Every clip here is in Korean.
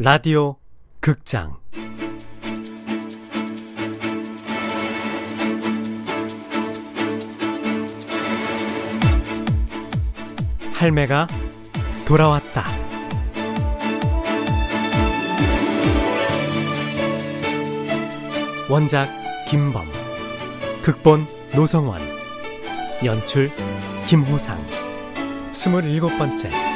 라디오 극장 할매가 돌아왔다. 원작 김범, 극본 노성원, 연출 김호상, 스물일곱 번째.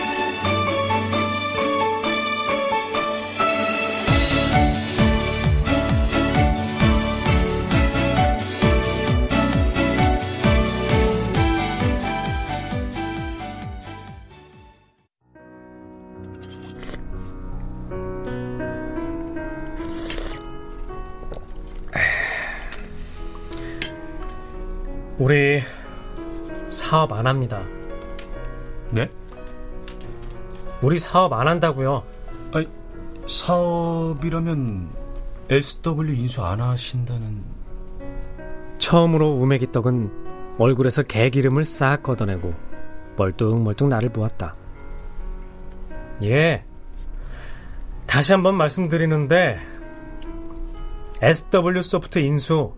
우리 사업 안 합니다. 네? 우리 사업 안 한다고요. 아니, 사업이라면 SW 인수 안 하신다는 처음으로 우메기 떡은 얼굴에서 개기름을 싹 걷어내고 멀뚱멀뚱 나를 보았다. 예. 다시 한번 말씀드리는데 SW 소프트 인수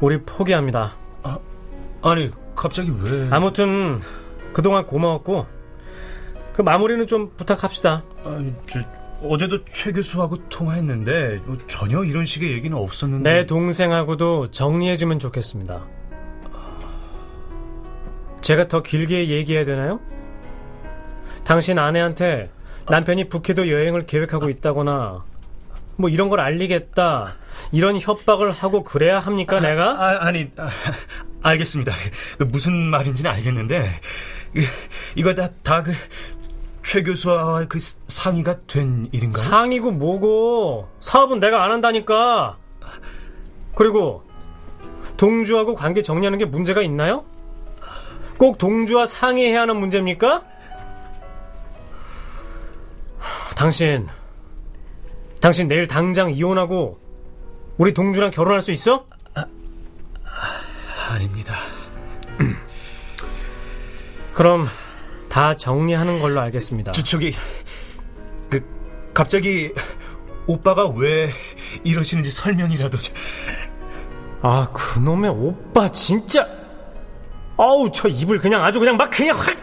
우리 포기합니다. 아, 아니 갑자기 왜? 아무튼 그동안 고마웠고 그 마무리는 좀 부탁합시다. 아니, 저, 어제도 최 교수하고 통화했는데 뭐 전혀 이런 식의 얘기는 없었는데. 내 동생하고도 정리해주면 좋겠습니다. 제가 더 길게 얘기해야 되나요? 당신 아내한테 남편이 북해도 여행을 계획하고 있다거나 뭐 이런 걸 알리겠다 이런 협박을 하고 그래야 합니까 내가? 아, 니 아, 알겠습니다. 그 무슨 말인지는 알겠는데 이거 다다 그 최 교수와 그 상의가 된 일인가요? 상의고 뭐고 사업은 내가 안 한다니까. 그리고 동주하고 관계 정리하는 게 문제가 있나요? 꼭 동주와 상의해야 하는 문제입니까? 당신, 당신 내일 당장 이혼하고 우리 동주랑 결혼할 수 있어? 아, 아닙니다. 그럼 다 정리하는 걸로 알겠습니다. 저, 저기 그 갑자기 오빠가 왜 이러시는지 설명이라도 아 그놈의 오빠 진짜 아우 저 입을 그냥 아주 그냥 막 그냥 확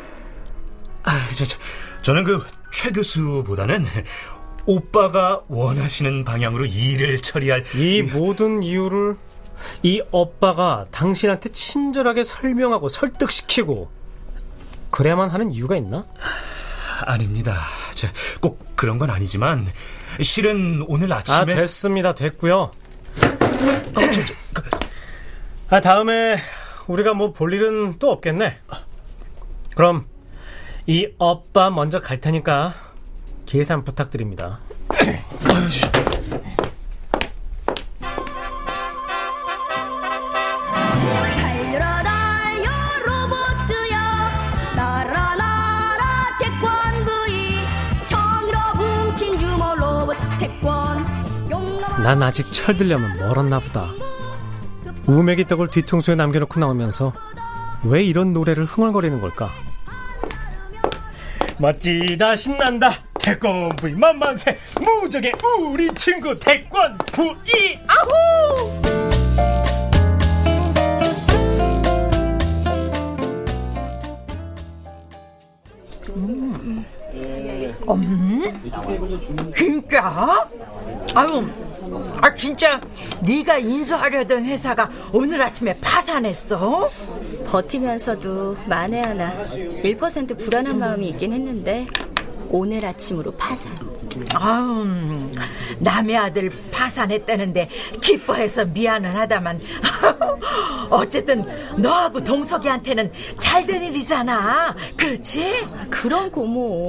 아, 저, 저, 저는 그 최 교수보다는 오빠가 원하시는 방향으로 일을 처리할 이 모든 이유를 이 오빠가 당신한테 친절하게 설명하고 설득시키고 그래야만 하는 이유가 있나? 아닙니다. 꼭 그런 건 아니지만 실은 오늘 아침에 아 됐습니다. 됐고요. 어, 저, 저, 그... 아 다음에 우리가 뭐 볼 일은 또 없겠네. 그럼 이 오빠 먼저 갈 테니까 계산 부탁드립니다. 난 아직 철들려면 멀었나 보다. 우메기 떡을 뒤통수에 남겨놓고 나오면서 왜 이런 노래를 흥얼거리는 걸까? 멋지다 신난다 태권 부이 만만세 무적의 우리 친구 태권 부이 아후 음. 음? 진짜? 아유 아 진짜 네가 인수하려던 회사가 오늘 아침에 파산했어? 버티면서도 만에 하나 1% 불안한 마음이 있긴 했는데 오늘 아침으로 파산. 아우 남의 아들 파산했다는데 기뻐해서 미안은 하다만 어쨌든 너하고 동석이한테는 잘 된 일이잖아. 그렇지? 그럼 고모.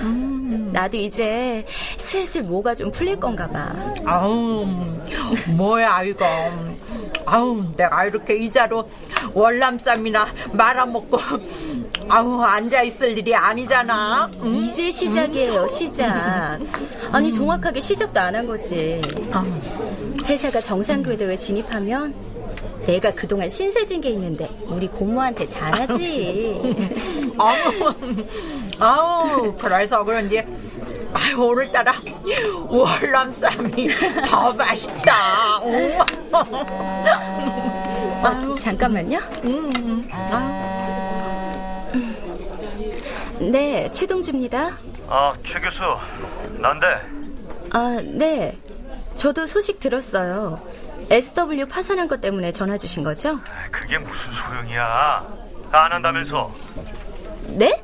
음. 나도 이제 슬슬 뭐가 좀 풀릴 건가 봐. 아우 뭐야 이거. 아우 내가 이렇게 이자로 월남쌈이나 말아먹고 아우 앉아 있을 일이 아니잖아. 응? 이제 시작이에요 시작. 아니 정확하게 시작도 안 한 거지. 회사가 정상궤도에 진입하면 내가 그동안 신세진 게 있는데 우리 고모한테 잘하지. 아우 아우 그래서 그런지 아유 오늘따라 월남쌈이 더 맛있다. 어, 잠깐만요. 음, 네, 최동주입니다. 아, 최 교수, 난데. 아, 네. 저도 소식 들었어요. SW 파산한 것 때문에 전화 주신 거죠? 그게 무슨 소용이야? 안 한다면서. 네?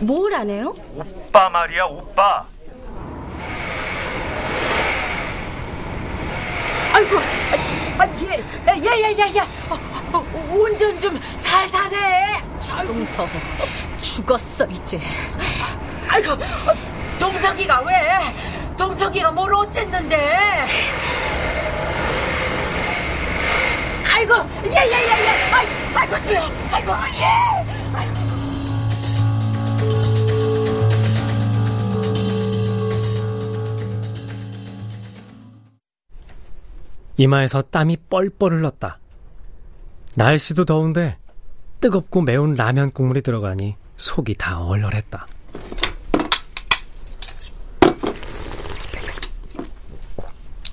뭘 안 해요? 오빠 말이야, 오빠. 아이고, 아, 예, 예, 예, 예, 예. 어, 어, 운전 좀 살살해. 동서 죽었어 이제. 아이고, 어, 동석이가 왜? 동석이가 뭘 어쨌는데? 아이고, 예, 예, 예, 예. 아이, 아이고, 저요. 아이고, 예. 아이고. 이마에서 땀이 뻘뻘 흘렀다. 날씨도 더운데 뜨겁고 매운 라면 국물이 들어가니 속이 다 얼얼했다.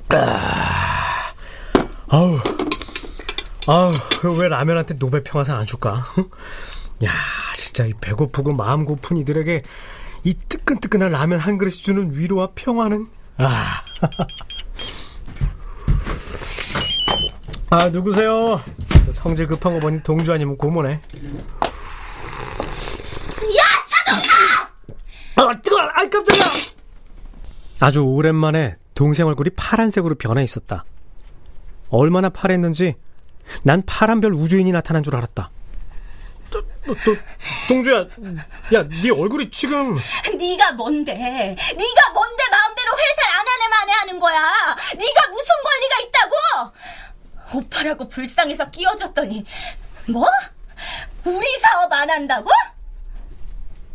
아, 아우, 아우, 왜 라면한테 노벨 평화상 안 줄까? 야, 진짜 이 배고프고 마음 고픈 이들에게 이 뜨끈뜨끈한 라면 한 그릇 주는 위로와 평화는 아. 아 누구세요? 성질 급한 거 보니 동주 아니면 고모네. 야, 차동사! 아! 아이 깜짝이야! 아주 오랜만에 동생 얼굴이 파란색으로 변해 있었다. 얼마나 파랬는지 난 파란별 우주인이 나타난 줄 알았다. 또, 또, 또 동주야, 야, 네 얼굴이 지금 네가 뭔데? 네가 뭔데 마음대로 회사를 안 하네 만에 하는 거야? 네가 무슨 권리가 있다고? 오빠라고 불쌍해서 끼워줬더니 뭐? 우리 사업 안 한다고?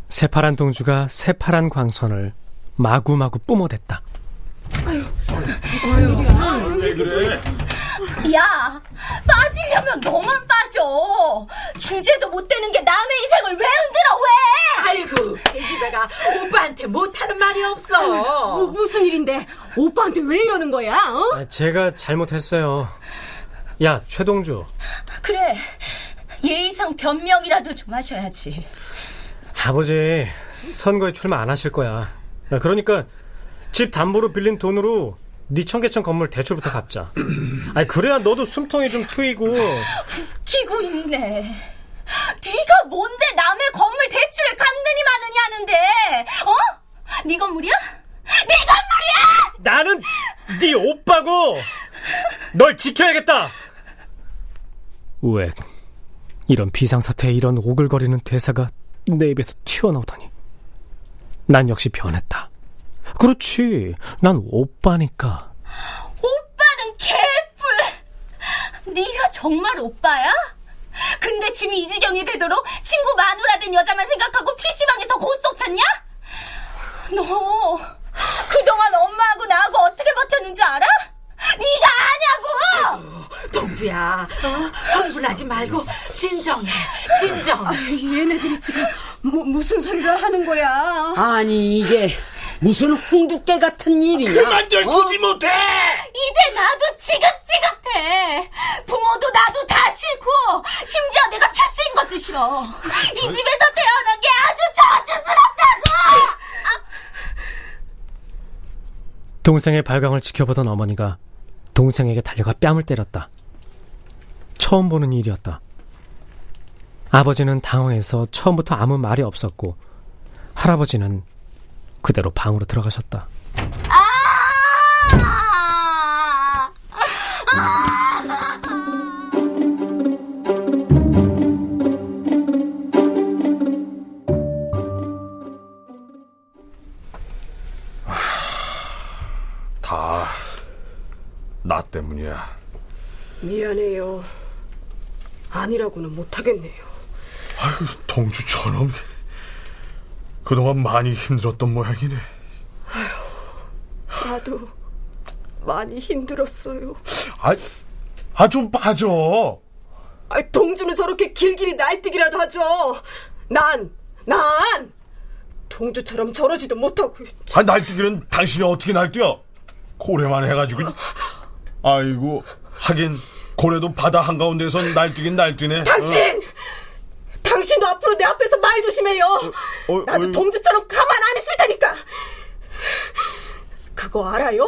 새파란 동주가 새파란 광선을 마구마구 뿜어댔다. 야, 빠지려면 너만 빠져. 주제도 못 되는 게 남의 인생을 왜 흔들어 왜? 아이고, 이 집애가 오빠한테 못하는 말이 없어. 뭐, 무슨 일인데 오빠한테 왜 이러는 거야? 어? 아, 제가 잘못했어요. 야, 최동주. 그래, 예의상 변명이라도 좀 하셔야지. 아버지 선거에 출마 안 하실 거야. 야, 그러니까 집 담보로 빌린 돈으로 네 청계천 건물 대출부터 갚자. 아니 그래야 너도 숨통이 좀 트이고. 기고 있네. 네가 뭔데 남의 건물 대출을 강근히 많으냐는데? 어? 네 건물이야? 네 건물이야! 나는 네 오빠고 널 지켜야겠다. 우엑 이런 비상사태에 이런 오글거리는 대사가 내 입에서 튀어나오다니. 난 역시 변했다. 그렇지, 난 오빠니까. 오빠는 개뿔. 네가 정말 오빠야? 근데 집이 이 지경이 되도록 친구 마누라 된 여자만 생각하고 PC방에서 곧속 쳤냐? 너 그동안 엄마하고 나하고 어떻게 버텼는지 알아? 어? 흥분하지 말고 진정해, 진정. 얘네들이 지금 뭐, 무슨 소리를 하는 거야? 아니 이게 무슨 홍두깨 같은 일이냐? 그만들 보지 못해! 이제 나도 지긋지긋해. 부모도 나도 다 싫고 심지어 내가 최씨인 것도 싫어. 이 집에서 태어난 게 아주 저주스럽다고. 동생의 발광을 지켜보던 어머니가 동생에게 달려가 뺨을 때렸다. 처음 보는 일이었다. 아버지는 당황해서 처음부터 아무 말이 없었고 할아버지는 그대로 방으로 들어가셨다. 다나 때문이야. 미안해요. 아니라고는 못하겠네요. 아유, 동주 처럼 그동안 많이 힘들었던 모양이네. 나도 많이 힘들었어요. 아, 아 좀 빠져. 아, 동주는 저렇게 길길이 날뛰기라도 하죠. 난, 난 동주처럼 저러지도 못하고. 아, 날뛰기는 당신이 어떻게 날뛰어? 고래만 해가지고. 아이고, 하긴, 고래도 바다 한가운데서 날뛰긴 날뛰네. 당신! 어. 당신도 앞으로 내 앞에서 말 조심해요. 어, 어, 나도 어, 동주처럼 가만 안 있을 테니까. 그거 알아요?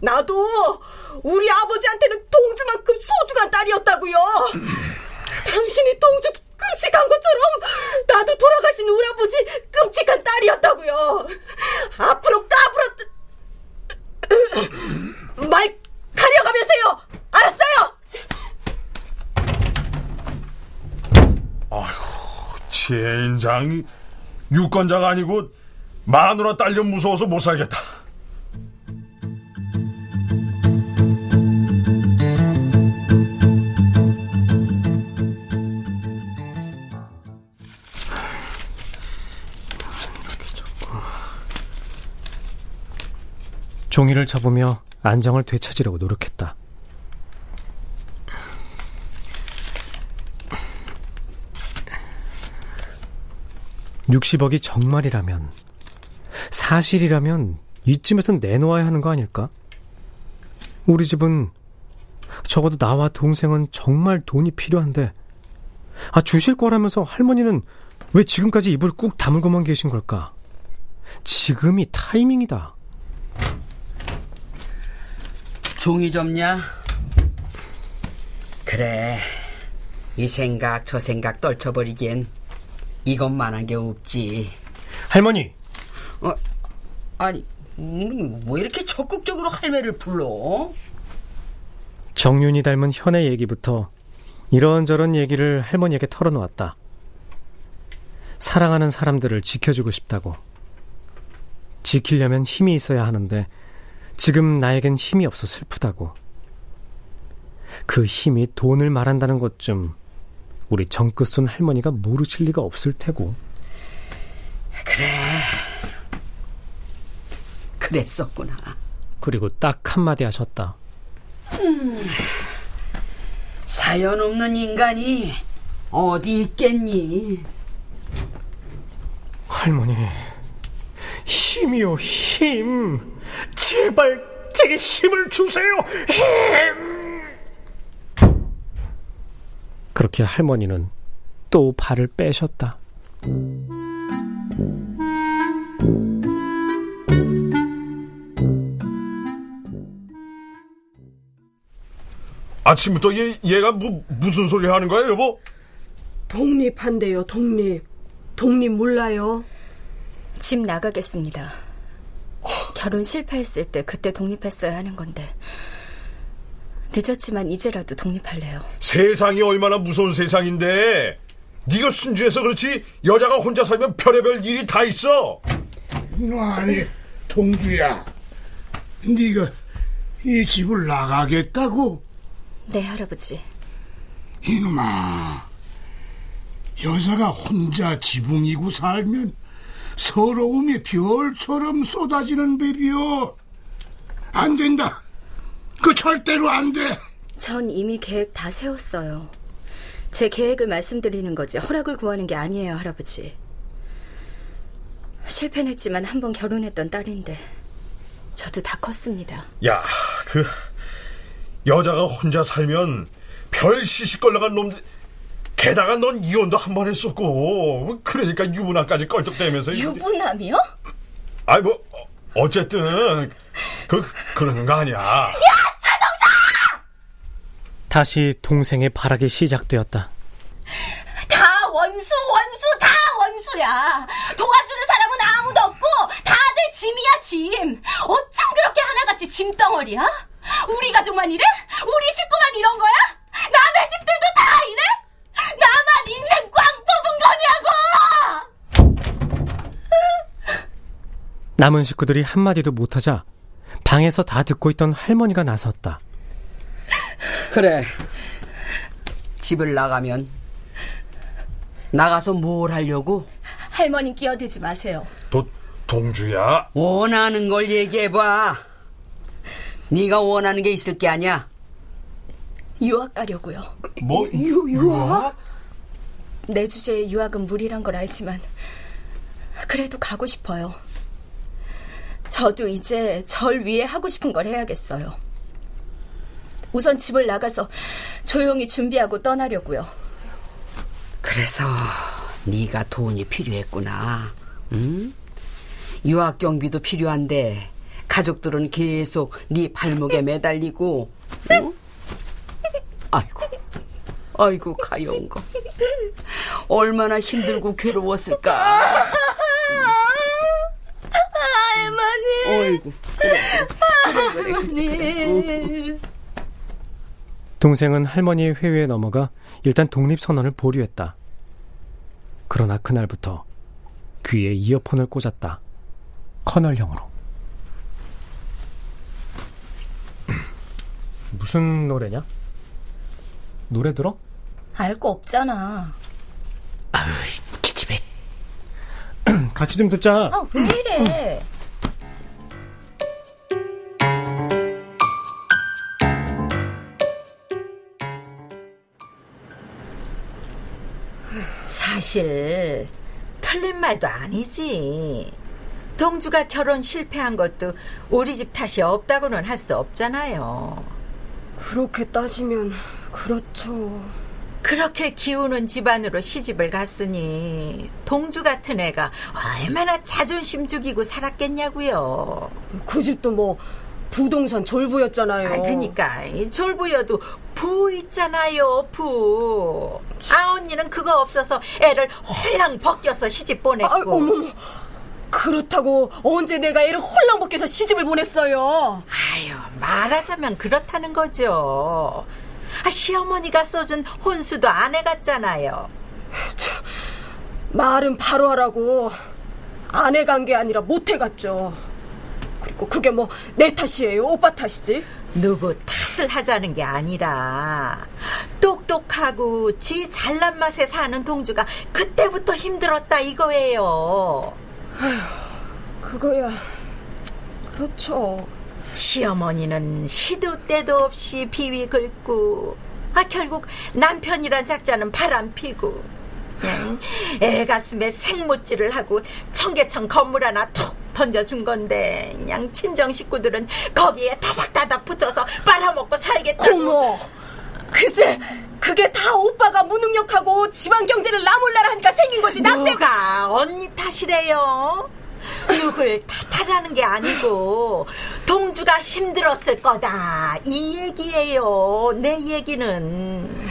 나도 우리 아버지한테는 동주만큼 소중한 딸이었다고요. 당신이 동주 끔찍한 것처럼 나도 돌아가신 우리 아버지 끔찍한 딸이었다고요. 앞으로 까불어 말 가려가면서요. 젠장, 유권자가 아니고 마누라 딸려 무서워서 못 살겠다. 종이를 접으며 안정을 되찾으려고 노력했다. 육십억이 정말이라면, 사실이라면 이쯤에선 내놓아야 하는 거 아닐까? 우리 집은 적어도 나와 동생은 정말 돈이 필요한데, 아, 주실 거라면서 할머니는 왜 지금까지 입을 꾹 다물고만 계신 걸까? 지금이 타이밍이다. 종이 접냐? 그래. 이 생각 저 생각 떨쳐버리기엔 이것만한 게 없지. 할머니, 어, 아니 왜 이렇게 적극적으로 할매를 불러? 정윤이 닮은 현의 얘기부터 이런저런 얘기를 할머니에게 털어놓았다. 사랑하는 사람들을 지켜주고 싶다고. 지키려면 힘이 있어야 하는데 지금 나에겐 힘이 없어 슬프다고. 그 힘이 돈을 말한다는 것좀 우리 정끝순 할머니가 모르실 리가 없을 테고. 그래. 그랬었구나. 그리고 딱 한마디 하셨다. 사연 없는 인간이 어디 있겠니? 할머니, 힘이요, 힘. 제발 제게 힘을 주세요, 힘! 그렇게 할머니는 또 발을 빼셨다. 아침부터 얘, 얘가 뭐, 무슨 소리 하는 거야, 여보? 독립한대요, 독립. 독립 몰라요? 집 나가겠습니다. 결혼 실패했을 때 그때 독립했어야 하는 건데 늦었지만 이제라도 독립할래요. 세상이 얼마나 무서운 세상인데 네가 순주해서 그렇지 여자가 혼자 살면 별의별 일이 다 있어 아니, 동주야. 네가 이 집을 나가겠다고? 네, 할아버지. 이놈아, 여자가 혼자 지붕이고 살면 서러움이 별처럼 쏟아지는 법이요. 안 된다. 그 절대로 안 돼. 전 이미 계획 다 세웠어요. 제 계획을 말씀드리는 거지 허락을 구하는 게 아니에요, 할아버지. 실패는 했지만 한 번 결혼했던 딸인데 저도 다 컸습니다. 야 그 여자가 혼자 살면 별 시시껄렁한 놈들 게다가 넌 이혼도 한 번 했었고 그러니까 유부남까지 껄떡대면서 유부남이요? 아이 뭐 어, 어쨌든 그 그러는 거 아니야 다시 동생의 발악이 시작되었다. 다 원수, 원수, 다 원수야. 도와주는 사람은 아무도 없고 다들 짐이야, 짐. 어쩜 그렇게 하나같이 짐덩어리야? 우리 가족만 이래? 우리 식구만 이런 거야? 남의 집들도 다 이래? 나만 인생 꽝 뽑은 거냐고! 남은 식구들이 한마디도 못하자 방에서 다 듣고 있던 할머니가 나섰다. 그래. 집을 나가면 나가서 뭘 하려고? 할머니 끼어들지 마세요. 도 동주야 원하는 걸 얘기해봐. 네가 원하는 게 있을 게 아니야. 유학 가려고요. 뭐 유, 유아? 내 주제에 유학은 무리란 걸 알지만 그래도 가고 싶어요. 저도 이제 절 위해 하고 싶은 걸 해야겠어요. 우선 집을 나가서 조용히 준비하고 떠나려고요. 그래서 네가 돈이 필요했구나. 응? 유학 경비도 필요한데 가족들은 계속 네 발목에 매달리고. 응? 아이고, 아이고 가여운 거. 얼마나 힘들고 괴로웠을까. 할머니. 어이구. 그래, 그래, 할머니. 동생은 할머니의 회유에 넘어가 일단 독립선언을 보류했다. 그러나 그날부터 귀에 이어폰을 꽂았다. 커널형으로. 무슨 노래냐? 노래 들어? 알 거 없잖아. 아유, 기집애. 같이 좀 듣자. 아, 왜 이래? 사실 틀린 말도 아니지. 동주가 결혼 실패한 것도 우리 집 탓이 없다고는 할 수 없잖아요. 그렇게 따지면 그렇죠. 그렇게 기우는 집안으로 시집을 갔으니 동주 같은 애가 얼마나 자존심 죽이고 살았겠냐고요. 그 집도 뭐 부동산 졸부였잖아요. 아, 그니까 이 졸부여도 부 있잖아요, 부. 아 언니는 그거 없어서 애를 홀랑 벗겨서 시집 보냈고. 아, 어머머. 그렇다고 언제 내가 애를 홀랑 벗겨서 시집을 보냈어요. 아유, 말하자면 그렇다는 거죠. 아, 시어머니가 써준 혼수도 안 해갔잖아요. 말은 바로 하라고. 안 해간 게 아니라 못 해갔죠. 그리고 그게 뭐 내 탓이에요? 오빠 탓이지? 누구 탓을 하자는 게 아니라 똑똑하고 지 잘난 맛에 사는 동주가 그때부터 힘들었다 이거예요. 그거야 그렇죠. 시어머니는 시도 때도 없이 비위 긁고 아 결국 남편이란 작자는 바람 피고 그냥 애 가슴에 생못질을 하고 청계천 건물 하나 툭 던져준 건데 그냥 친정 식구들은 거기에 다닥다닥 붙어서 빨아먹고 살겠다고. 어머 글쎄 그게 다 오빠가 무능력하고 집안 경제를 나 몰라라 하니까 생긴 거지 나 누가? 언니 탓이래요? 누굴 탓하자는 게 아니고 동주가 힘들었을 거다. 이 얘기예요 내 얘기는.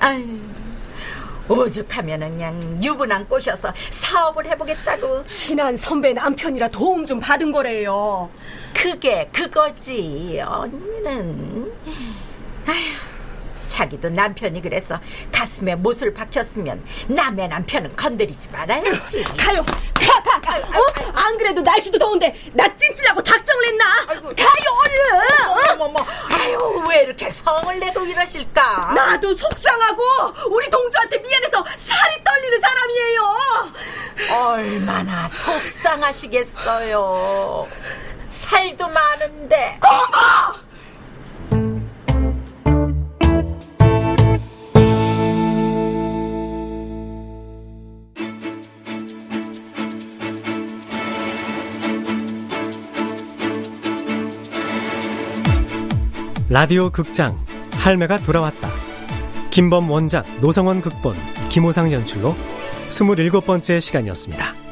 아유 오죽하면은 그냥 유부남 꼬셔서 사업을 해보겠다고. 친한 선배 남편이라 도움 좀 받은 거래요. 그게 그거지 언니는. 아휴 자기도 남편이 그래서 가슴에 못을 박혔으면 남의 남편은 건드리지 말아야지. 가요. 가 가 가. 어? 안 그래도 날씨도 더운데 나 찜질하고 작정을 했나? 가요 얼른. 어? 어머머. 아유 왜 이렇게 성을 내고 이러실까? 나도 속상하고 우리 동주한테 미안해서 살이 떨리는 사람이에요. 얼마나 속상하시겠어요. 살도 많은데. 고 라디오 극장 할매가 돌아왔다. 김범 원작 노성원 극본 김호상 연출로 27번째 시간이었습니다.